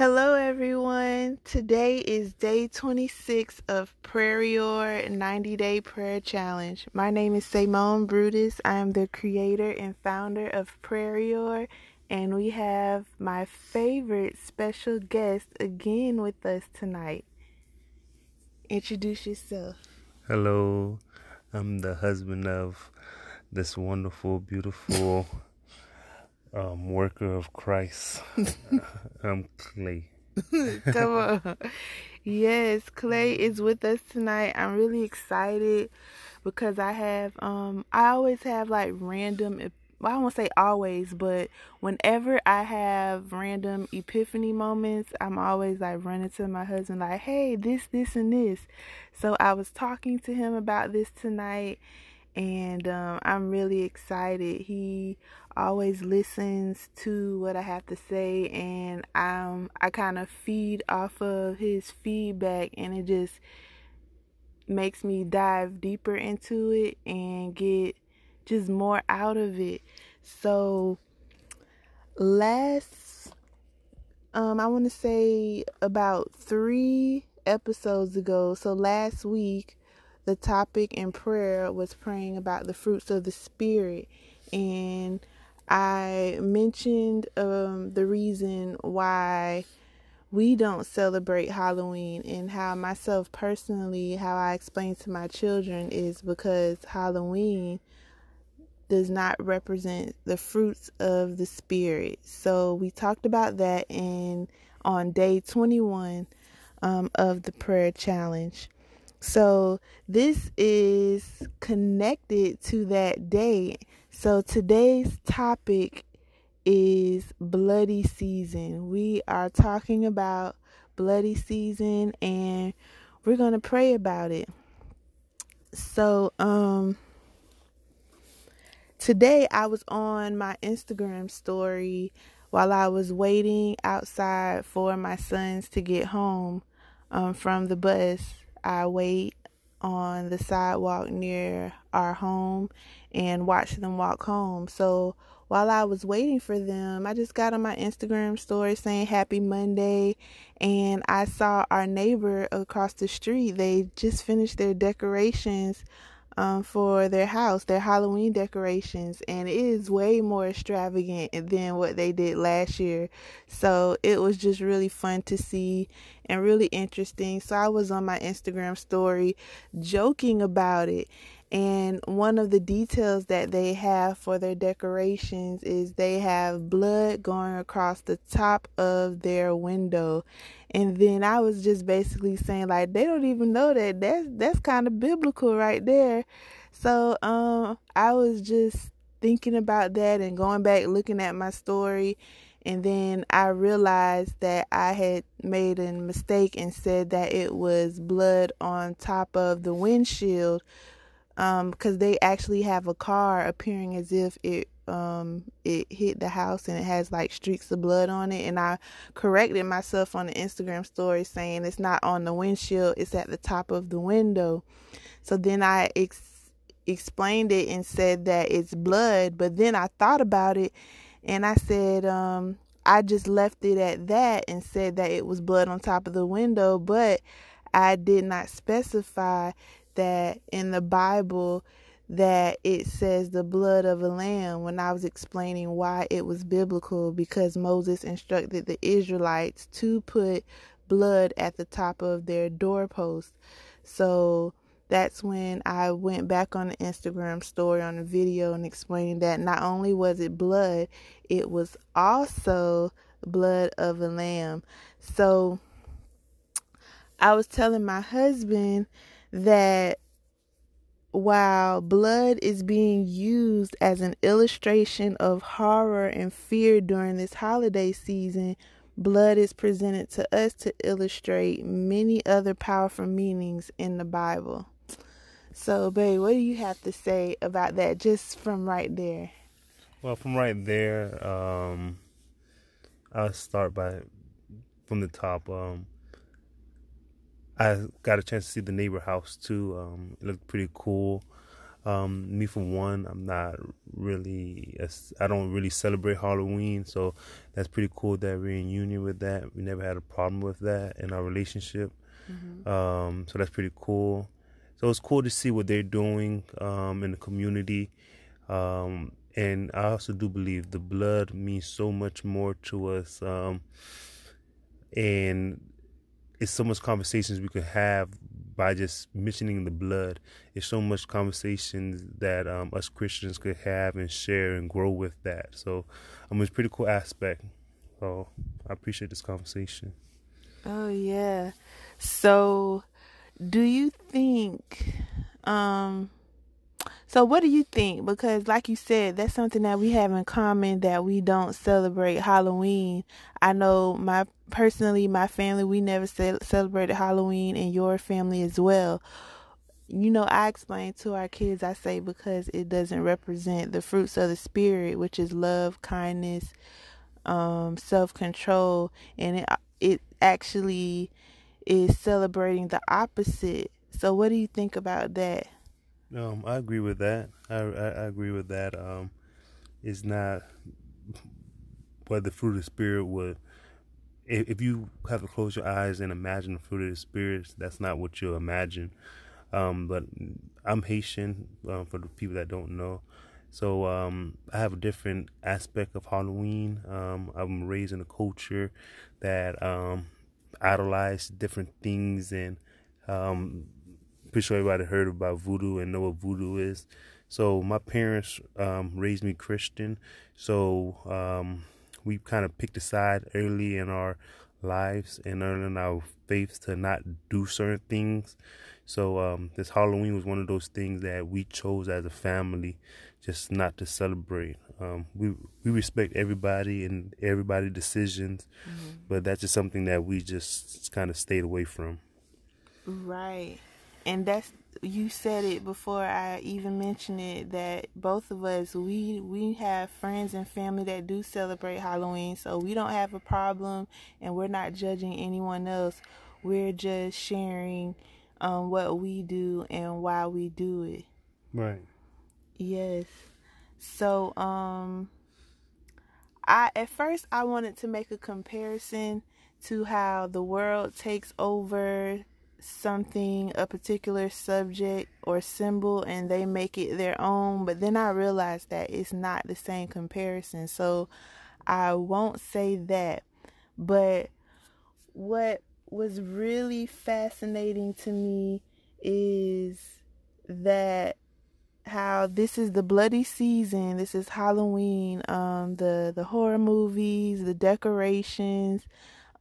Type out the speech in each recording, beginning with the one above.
Hello, everyone. Today is day 26 of Prayer 90 Day Prayer Challenge. My name is Simone Brutus. I am the creator and founder of Prayer, and we have my favorite special guest again with us tonight. Introduce yourself. Hello, I'm the husband of this wonderful, beautiful um, worker of Christ. I'm Clay. Come on. Yes, Clay is with us tonight. I'm really excited because I have um I always have like random well, I won't say always, but whenever I have random epiphany moments, I'm always like running to my husband, like, hey, this, this, and this. So I was talking to him about this tonight, and um, I'm really excited. He always listens to what I have to say, and um, I kind of feed off of his feedback, and it just makes me dive deeper into it and get just more out of it. So last um I want to say about 3 episodes ago, so last week the topic in prayer was praying about the fruits of the spirit and I mentioned um the reason why we don't celebrate Halloween and how myself personally how I explain to my children is because Halloween does not represent the fruits of the spirit. So we talked about that in on day 21 um, of the prayer challenge. So this is connected to that day. So today's topic is bloody season. We are talking about bloody season and we're going to pray about it. So um today I was on my Instagram story while I was waiting outside for my sons to get home um, from the bus. I wait on the sidewalk near our home and watch them walk home. So while I was waiting for them, I just got on my Instagram story saying happy Monday and I saw our neighbor across the street. They just finished their decorations um, for their house, their Halloween decorations, and it is way more extravagant than what they did last year. So it was just really fun to see and really interesting. So I was on my Instagram story joking about it. And one of the details that they have for their decorations is they have blood going across the top of their window and then I was just basically saying like they don't even know that that's that's kind of biblical right there. So um I was just thinking about that and going back looking at my story and then I realized that I had made a mistake and said that it was blood on top of the windshield um because they actually have a car appearing as if it um it hit the house and it has like streaks of blood on it. And I corrected myself on the Instagram story saying it's not on the windshield it's at the top of the window. So then I ex- explained it and said that it's blood but then I thought about it and I said um I just left it at that and said that it was blood on top of the window but I did not specify that in the Bible that it says the blood of a lamb when I was explaining why it was biblical because Moses instructed the Israelites to put blood at the top of their doorpost. So that's when I went back on the Instagram story on the video and explaining that not only was it blood, it was also blood of a lamb. So I was telling my husband that while blood is being used as an illustration of horror and fear during this holiday season, blood is presented to us to illustrate many other powerful meanings in the Bible. So, babe, what do you have to say about that just from right there? Well, from right there, um, I'll start by from the top. Um, I got a chance to see the neighbor house too. Um, it looked pretty cool. Um, me for one, I'm not really, I don't really celebrate Halloween, so that's pretty cool that we're in union with that. We never had a problem with that in our relationship, mm-hmm. um, so that's pretty cool. So it's cool to see what they're doing um, in the community, um, and I also do believe the blood means so much more to us, um, and it's so much conversations we could have by just mentioning the blood. It's so much conversations that um, us Christians could have and share and grow with that. So, um, it's a pretty cool aspect. So, I appreciate this conversation. Oh yeah. So, do you think? Um, so, what do you think? Because, like you said, that's something that we have in common that we don't celebrate Halloween. I know my personally, my family, we never ce- celebrated Halloween, and your family as well. You know, I explain to our kids, I say, because it doesn't represent the fruits of the Spirit, which is love, kindness, um, self control, and it, it actually is celebrating the opposite. So, what do you think about that? Um, I agree with that. I, I, I agree with that. Um, it's not what the fruit of the spirit would. If, if you have to close your eyes and imagine the fruit of the spirit, that's not what you'll imagine. Um, but I'm Haitian um, for the people that don't know. So um, I have a different aspect of Halloween. Um, I'm raised in a culture that um, idolize different things and um, pretty sure everybody heard about voodoo and know what voodoo is. So my parents um, raised me Christian, so um, we kind of picked a side early in our lives and earning our faiths to not do certain things. So um, this Halloween was one of those things that we chose as a family, just not to celebrate. Um, we we respect everybody and everybody's decisions, mm-hmm. but that's just something that we just kind of stayed away from. Right and that's you said it before I even mentioned it that both of us we we have friends and family that do celebrate Halloween so we don't have a problem and we're not judging anyone else. We're just sharing um, what we do and why we do it. Right. Yes. So um I at first I wanted to make a comparison to how the world takes over something, a particular subject or symbol, and they make it their own. But then I realized that it's not the same comparison. So I won't say that. But what was really fascinating to me is that how this is the bloody season this is halloween um the the horror movies the decorations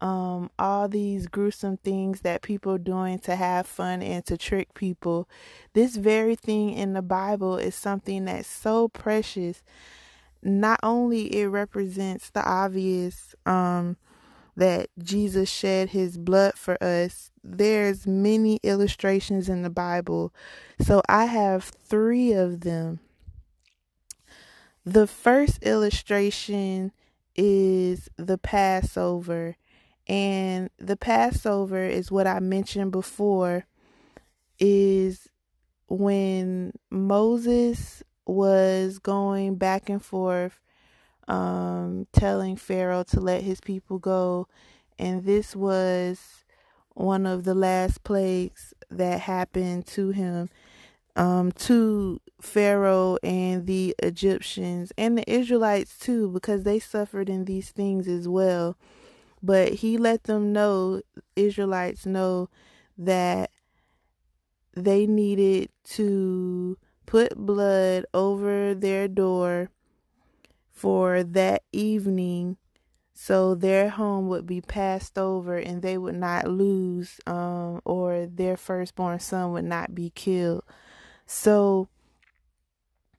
um, all these gruesome things that people doing to have fun and to trick people. This very thing in the Bible is something that's so precious. Not only it represents the obvious um, that Jesus shed his blood for us, there's many illustrations in the Bible. So I have 3 of them. The first illustration is the Passover and the Passover is what I mentioned before is when Moses was going back and forth um, telling Pharaoh to let his people go. And this was one of the last plagues that happened to him um, to Pharaoh and the Egyptians and the Israelites too because they suffered in these things as well but he let them know, Israelites know, that they needed to put blood over their door for that evening so their home would be passed over and they would not lose um, or their firstborn son would not be killed. So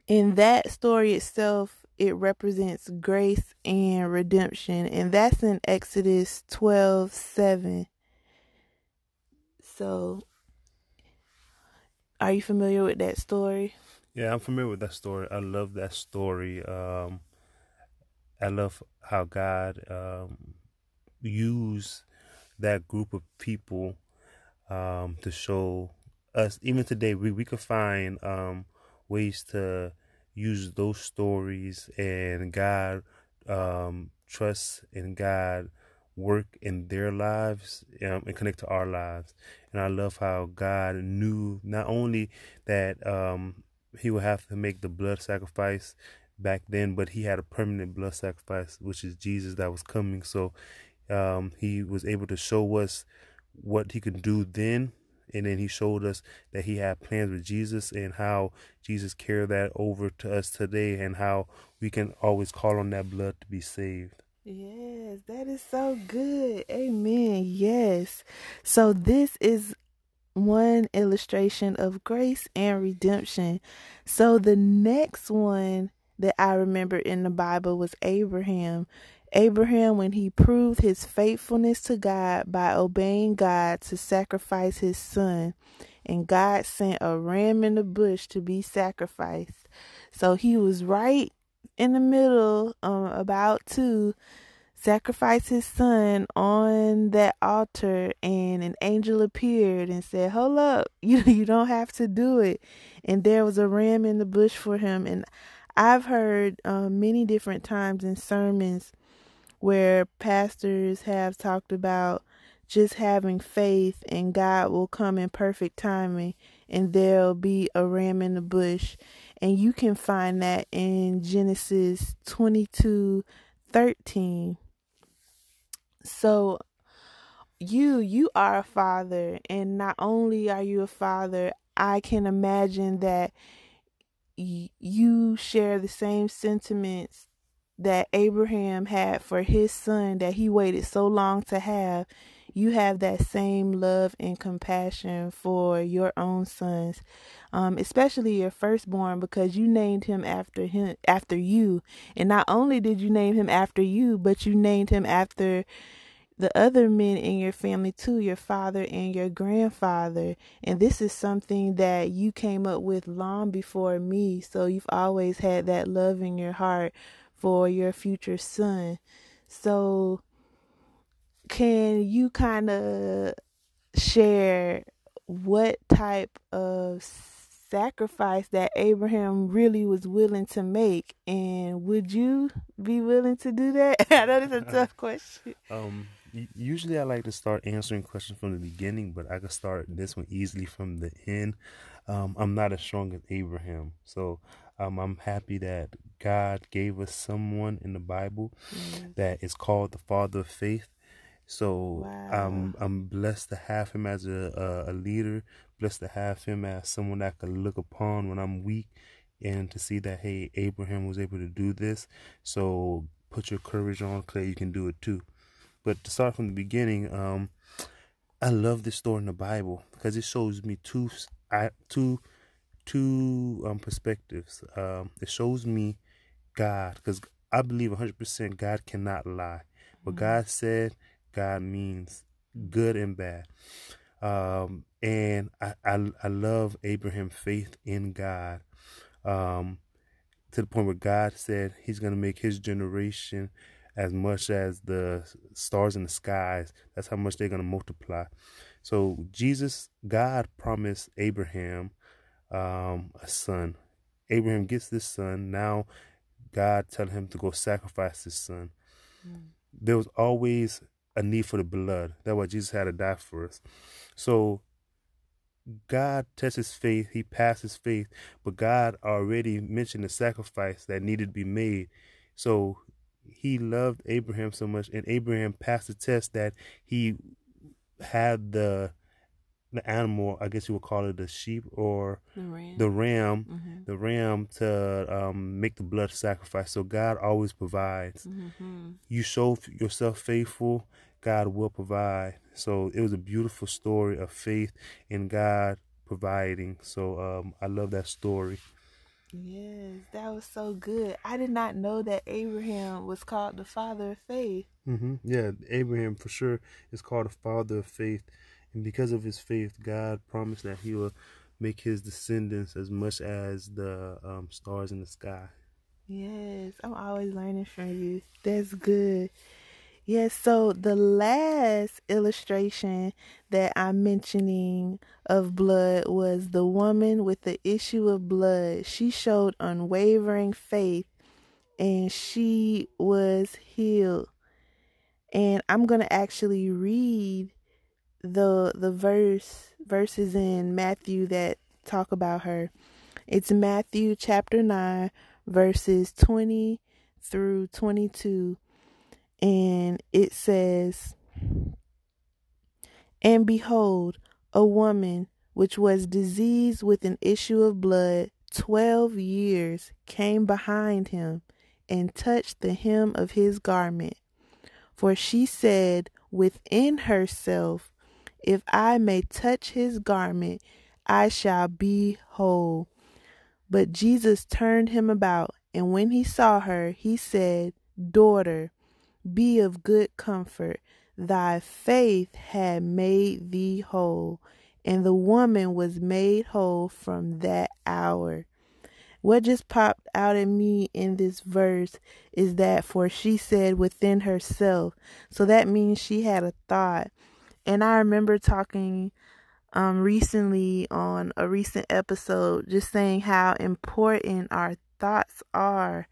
in that story itself it represents grace and redemption, and that's in Exodus 12 7. So, are you familiar with that story? Yeah, I'm familiar with that story. I love that story. Um, I love how God um, used that group of people um, to show us. Even today, we we could find um, ways to use those stories and God um, trust in God work in their lives um, and connect to our lives. And I love how God knew not only that um, He would have to make the blood sacrifice back then, but He had a permanent blood sacrifice, which is Jesus that was coming. So um, He was able to show us what He could do then and then he showed us that he had plans with Jesus and how Jesus carried that over to us today and how we can always call on that blood to be saved. Yes, that is so good. Amen. Yes. So this is one illustration of grace and redemption. So the next one that I remember in the Bible was Abraham. Abraham, when he proved his faithfulness to God by obeying God to sacrifice his son, and God sent a ram in the bush to be sacrificed. So he was right in the middle, um, about to sacrifice his son on that altar, and an angel appeared and said, "Hold up, you you don't have to do it." And there was a ram in the bush for him, and I've heard uh, many different times in sermons where pastors have talked about just having faith and God will come in perfect timing and there'll be a ram in the bush. And you can find that in Genesis 22 13. So, you you are a father and not only are you a father i can imagine that you share the same sentiments that Abraham had for his son that he waited so long to have, you have that same love and compassion for your own sons, um, especially your firstborn, because you named him after him after you, and not only did you name him after you, but you named him after the other men in your family too, your father and your grandfather. And this is something that you came up with long before me. So you've always had that love in your heart for your future son. So, can you kind of share what type of sacrifice that Abraham really was willing to make? And would you be willing to do that? I know it's a tough question. Um, usually I like to start answering questions from the beginning, but I can start this one easily from the end. Um, I'm not as strong as Abraham, so um, I'm happy that God gave us someone in the Bible mm. that is called the Father of Faith. So wow. I'm I'm blessed to have him as a, a, a leader, blessed to have him as someone that I can look upon when I'm weak, and to see that hey Abraham was able to do this. So put your courage on, Clay. You can do it too. But to start from the beginning, um, I love this story in the Bible because it shows me two I, two two um, perspectives. Um, it shows me God because I believe 100% God cannot lie. What mm-hmm. God said, God means good and bad. Um, and I, I, I love Abraham's faith in God um, to the point where God said He's going to make His generation as much as the stars in the skies. That's how much they're going to multiply. So Jesus, God promised Abraham um, a son. Abraham gets this son. Now God telling him to go sacrifice his son. Mm. There was always a need for the blood. That's why Jesus had to die for us. So God tests his faith, he passes faith, but God already mentioned the sacrifice that needed to be made. So he loved Abraham so much, and Abraham passed the test that he had the the animal, I guess you would call it the sheep or the ram, the ram, mm-hmm. the ram to um, make the blood sacrifice. So God always provides. Mm-hmm. You show yourself faithful, God will provide. So it was a beautiful story of faith in God providing. So um, I love that story. Yes, that was so good. I did not know that Abraham was called the father of faith. Mm-hmm. Yeah, Abraham for sure is called the father of faith and because of his faith, God promised that he will make his descendants as much as the um, stars in the sky. Yes, I'm always learning from you. That's good. Yes, so the last illustration that I'm mentioning of blood was the woman with the issue of blood. She showed unwavering faith and she was healed. And I'm going to actually read the the verse verses in Matthew that talk about her. It's Matthew chapter 9 verses 20 through 22 and it says And behold a woman which was diseased with an issue of blood 12 years came behind him and touched the hem of his garment for she said within herself if I may touch his garment, I shall be whole. But Jesus turned him about, and when he saw her, he said, Daughter, be of good comfort. Thy faith had made thee whole. And the woman was made whole from that hour. What just popped out at me in this verse is that for she said within herself. So that means she had a thought and I remember talking um, recently on a recent episode, just saying how important our thoughts are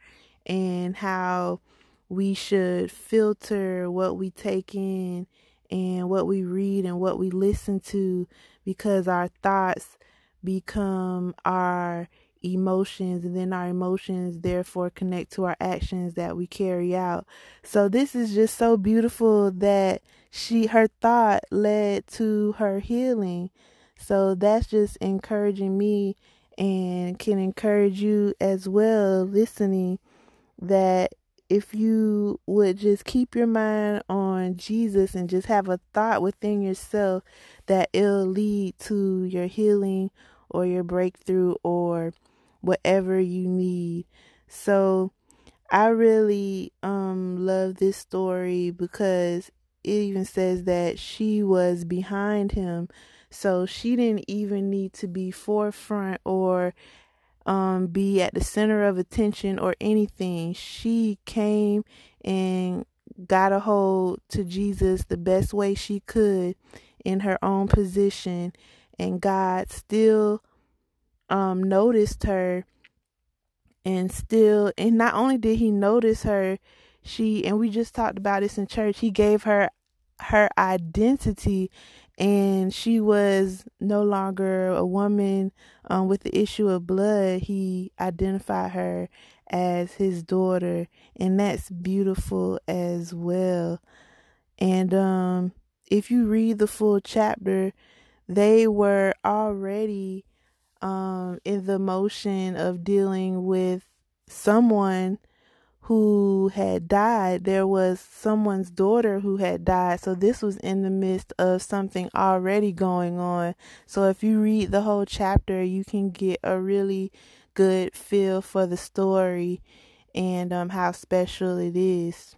and how we should filter what we take in and what we read and what we listen to because our thoughts become our emotions and then our emotions therefore connect to our actions that we carry out. So this is just so beautiful that she her thought led to her healing. So that's just encouraging me and can encourage you as well listening that if you would just keep your mind on Jesus and just have a thought within yourself that it'll lead to your healing or your breakthrough or whatever you need. So I really um love this story because it even says that she was behind him. So she didn't even need to be forefront or um, be at the center of attention or anything. She came and got a hold to Jesus the best way she could in her own position, and God still um, noticed her and still and not only did he notice her she and we just talked about this in church he gave her her identity and she was no longer a woman um, with the issue of blood. He identified her as his daughter and that's beautiful as well. And um, if you read the full chapter they were already um, in the motion of dealing with someone who had died. There was someone's daughter who had died. So this was in the midst of something already going on. So if you read the whole chapter, you can get a really good feel for the story and um, how special it is.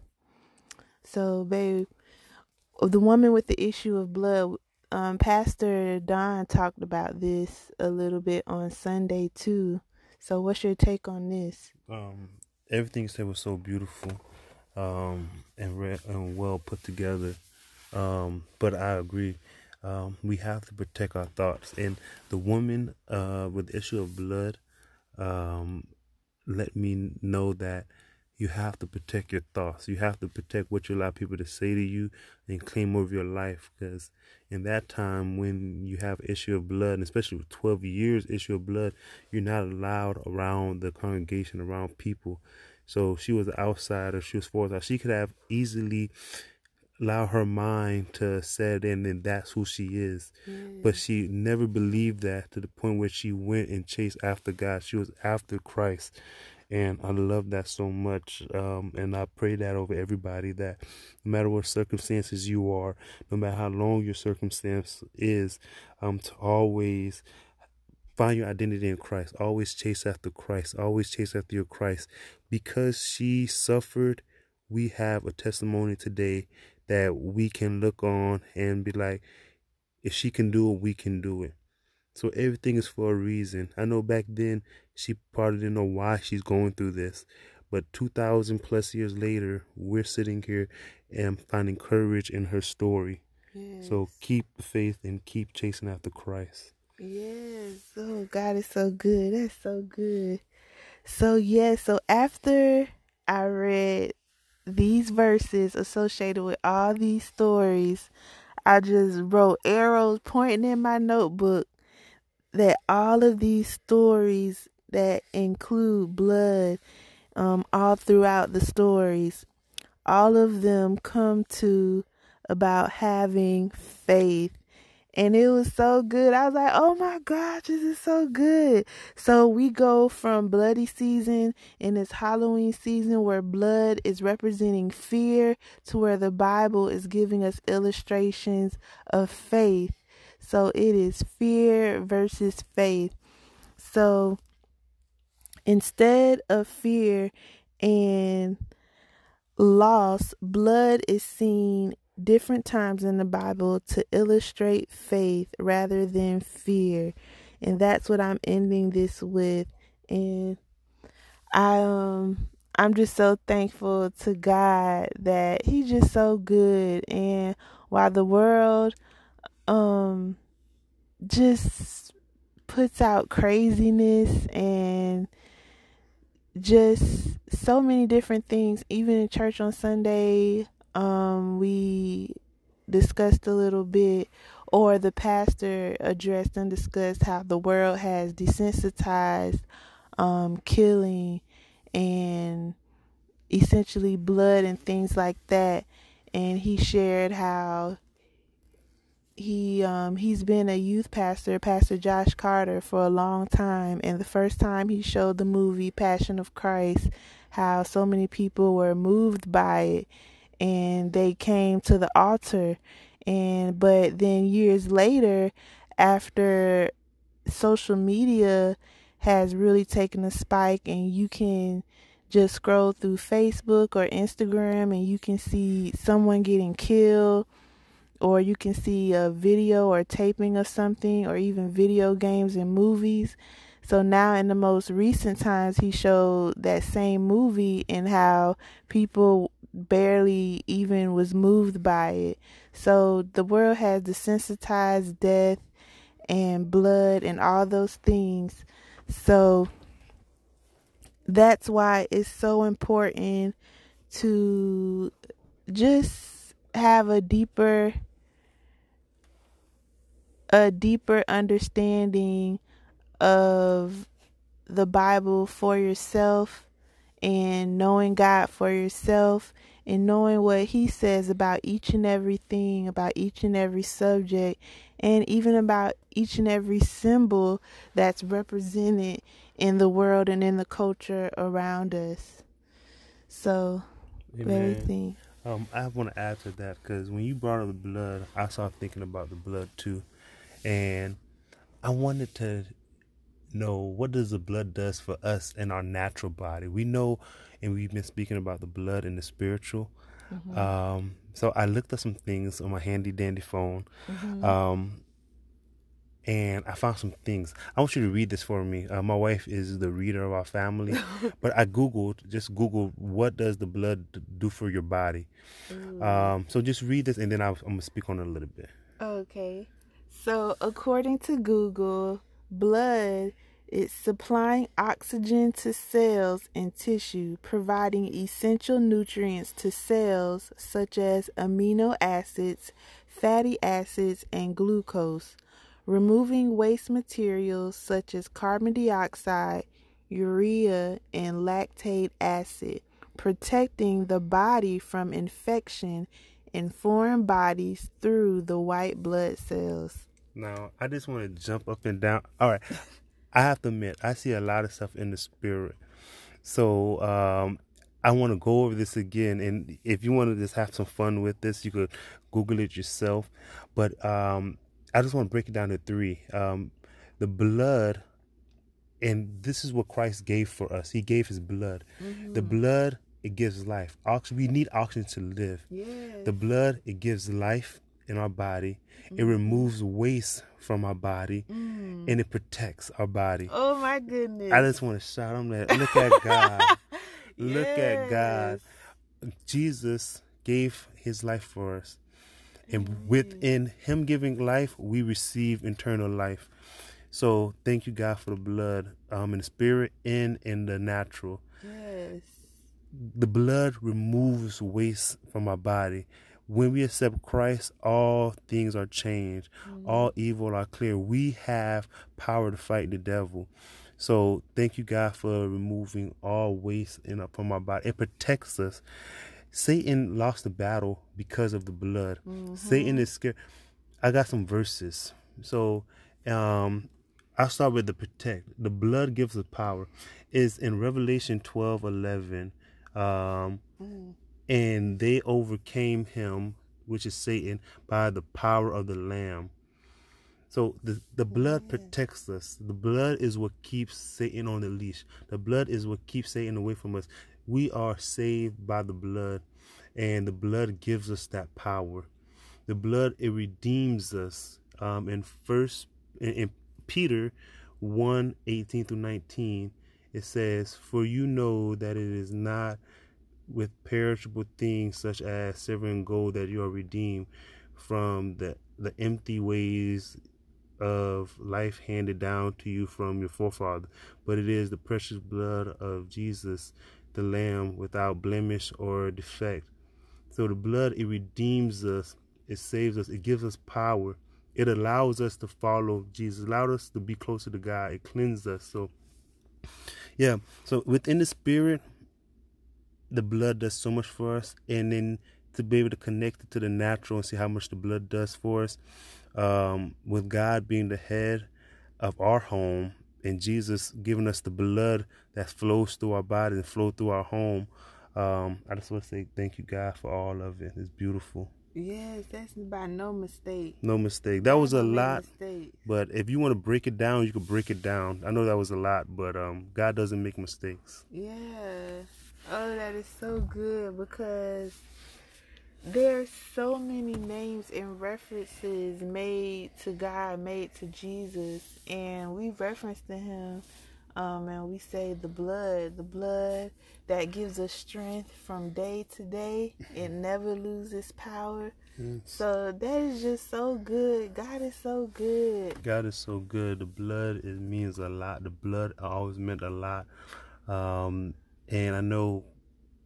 So, babe, the woman with the issue of blood, um, Pastor Don talked about this a little bit on Sunday too. So, what's your take on this? Um, everything said was so beautiful, um, and re- and well put together. Um, but I agree. Um, we have to protect our thoughts. And the woman uh, with the issue of blood um, let me know that you have to protect your thoughts. You have to protect what you allow people to say to you and claim over your life. Because in that time, when you have issue of blood, and especially with 12 years issue of blood, you're not allowed around the congregation, around people. So she was an outsider. She was forced out. She could have easily allow her mind to set in and that's who she is. Mm. But she never believed that to the point where she went and chased after God. She was after Christ and I love that so much. Um, and I pray that over everybody that no matter what circumstances you are, no matter how long your circumstance is, um, to always find your identity in Christ. Always chase after Christ. Always chase after your Christ. Because she suffered, we have a testimony today that we can look on and be like, if she can do it, we can do it. So everything is for a reason. I know back then she probably didn't know why she's going through this, But 2,000 plus years later, we're sitting here and finding courage in her story. Yes. So keep the faith and keep chasing after Christ. Yes. Oh, God is so good. That's so good. So, yeah, so after I read these verses associated with all these stories, I just wrote arrows pointing in my notebook that all of these stories that include blood um, all throughout the stories, all of them come to about having faith. And it was so good. I was like, oh my gosh, this is so good. So we go from bloody season and it's Halloween season where blood is representing fear to where the Bible is giving us illustrations of faith. So it is fear versus faith. So instead of fear and loss, blood is seen different times in the Bible to illustrate faith rather than fear. And that's what I'm ending this with. And I um I'm just so thankful to God that he's just so good and while the world um just puts out craziness and just so many different things. Even in church on Sunday um we discussed a little bit or the pastor addressed and discussed how the world has desensitized um killing and essentially blood and things like that. And he shared how he um he's been a youth pastor, Pastor Josh Carter, for a long time. And the first time he showed the movie Passion of Christ, how so many people were moved by it and they came to the altar. And but then years later, after social media has really taken a spike and you can just scroll through Facebook or Instagram and you can see someone getting killed or you can see a video or taping of something or even video games and movies. So now in the most recent times he showed that same movie and how people barely even was moved by it. So the world has desensitized death and blood and all those things. So that's why it's so important to just have a deeper a deeper understanding of the Bible for yourself and knowing God for yourself and knowing what He says about each and everything, about each and every subject, and even about each and every symbol that's represented in the world and in the culture around us. So, Amen. everything. Um, I want to add to that because when you brought up the blood, I started thinking about the blood too and I wanted to know what does the blood does for us in our natural body. We know, and we've been speaking about the blood and the spiritual. Mm-hmm. Um, so I looked up some things on my handy dandy phone, mm-hmm. um, and I found some things. I want you to read this for me. Uh, my wife is the reader of our family, but I googled just Google what does the blood do for your body. Um, so just read this, and then i am gonna speak on it a little bit. Okay. So, according to Google, blood is supplying oxygen to cells and tissue, providing essential nutrients to cells such as amino acids, fatty acids, and glucose, removing waste materials such as carbon dioxide, urea, and lactate acid, protecting the body from infection in foreign bodies through the white blood cells. Now, I just want to jump up and down. All right. I have to admit, I see a lot of stuff in the spirit. So, um, I want to go over this again. And if you want to just have some fun with this, you could Google it yourself. But um, I just want to break it down to three. Um, the blood, and this is what Christ gave for us. He gave his blood. Mm-hmm. The blood, it gives life. Oxygen, we need oxygen to live. Yes. The blood, it gives life in our body. Mm. It removes waste from our body mm. and it protects our body. Oh my goodness. I just want to shout. I'm like, look at God. Look at God. Jesus gave his life for us. And within him giving life, we receive eternal life. So thank you, God, for the blood, um, in the spirit and in the natural. Yes. The blood removes waste from our body. When we accept Christ, all things are changed. Mm-hmm. All evil are clear. We have power to fight the devil. So thank you, God, for removing all waste in from our body. It protects us. Satan lost the battle because of the blood. Mm-hmm. Satan is scared. I got some verses. So um I'll start with the protect. The blood gives us power. Is in Revelation twelve eleven. Um mm. And they overcame him, which is Satan, by the power of the Lamb. So the the blood protects us. The blood is what keeps Satan on the leash. The blood is what keeps Satan away from us. We are saved by the blood, and the blood gives us that power. The blood it redeems us. Um, in First in, in Peter 1, 18 through 19, it says, For you know that it is not with perishable things such as silver and gold that you are redeemed from the, the empty ways of life handed down to you from your forefather, but it is the precious blood of Jesus the lamb without blemish or defect. So the blood, it redeems us, it saves us, it gives us power. It allows us to follow Jesus, allowed us to be closer to God, it cleanses us. So yeah, so within the spirit, the blood does so much for us, and then to be able to connect it to the natural and see how much the blood does for us. Um, with God being the head of our home, and Jesus giving us the blood that flows through our body and flow through our home. Um, I just want to say thank you, God, for all of it. It's beautiful. Yes, that's by no mistake. No mistake. That was a lot. But if you want to break it down, you can break it down. I know that was a lot, but um, God doesn't make mistakes. Yeah. Oh, that is so good because there's so many names and references made to God, made to Jesus, and we reference to Him, um, and we say the blood, the blood that gives us strength from day to day. It never loses power. Yes. So that is just so good. God is so good. God is so good. The blood it means a lot. The blood always meant a lot. Um, and I know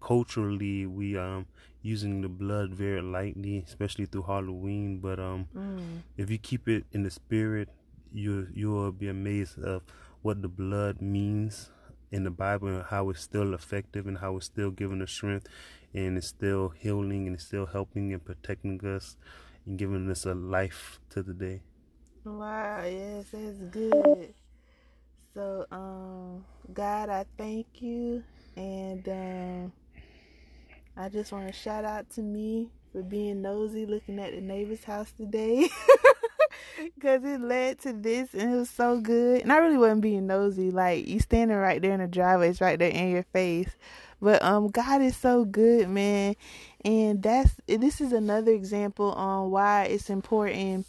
culturally we um using the blood very lightly, especially through Halloween. But um, mm. if you keep it in the spirit, you you will be amazed of what the blood means in the Bible and how it's still effective and how it's still giving us strength and it's still healing and it's still helping and protecting us and giving us a life to the day. Wow, yes, that's good. So, um, God, I thank you and um I just want to shout out to me for being nosy looking at the neighbor's house today. Because it led to this and it was so good. And I really wasn't being nosy. Like, you standing right there in the driveway, it's right there in your face. But um, God is so good, man. And that's this is another example on why it's important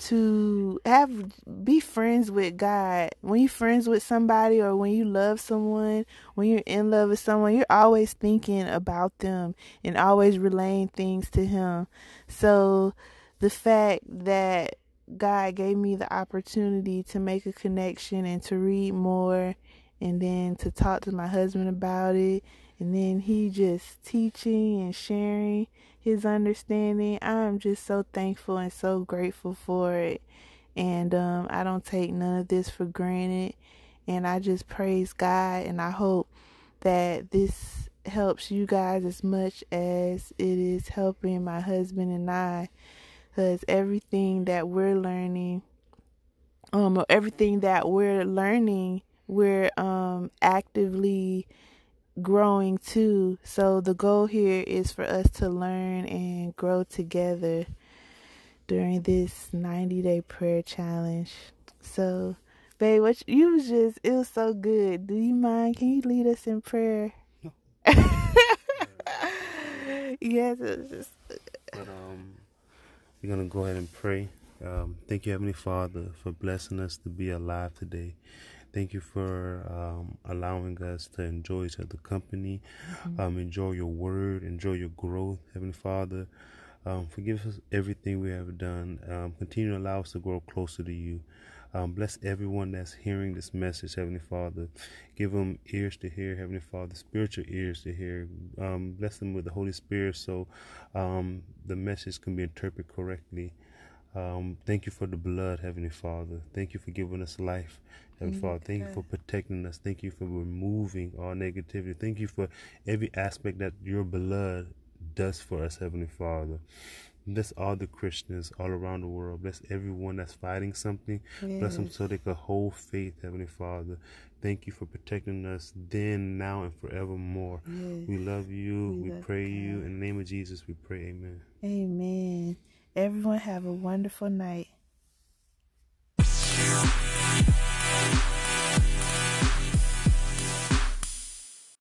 to have be friends with God. When you're friends with somebody or when you love someone, when you're in love with someone, you're always thinking about them and always relaying things to him. So the fact that God gave me the opportunity to make a connection and to read more and then to talk to my husband about it and then he just teaching and sharing his understanding. I'm just so thankful and so grateful for it. And um, I don't take none of this for granted. And I just praise God and I hope that this helps you guys as much as it is helping my husband and I. Because everything that we're learning, um, everything that we're learning, we're um actively growing too. So the goal here is for us to learn and grow together during this 90 day prayer challenge. So, babe, what you was just it was so good. Do you mind? Can you lead us in prayer? No. yes, it was just. But um, we're gonna go ahead and pray. Um, thank you, Heavenly Father, for blessing us to be alive today. Thank you for um, allowing us to enjoy each other company, mm-hmm. um, enjoy your word, enjoy your growth, Heavenly Father. Um, forgive us everything we have done. Um, continue to allow us to grow closer to you. Um, bless everyone that's hearing this message, Heavenly Father. Give them ears to hear, Heavenly Father, spiritual ears to hear. Um, bless them with the Holy Spirit so um, the message can be interpreted correctly. Um, thank you for the blood, Heavenly Father. Thank you for giving us life, Heavenly mm-hmm. Father. Thank you for protecting us. Thank you for removing all negativity. Thank you for every aspect that your blood does for us, Heavenly Father. Bless all the Christians all around the world. Bless everyone that's fighting something. Yes. Bless them so they can hold faith, Heavenly Father. Thank you for protecting us then, now, and forevermore. Yes. We love you. We, we love pray God. you. In the name of Jesus, we pray. Amen. Amen. Everyone have a wonderful night.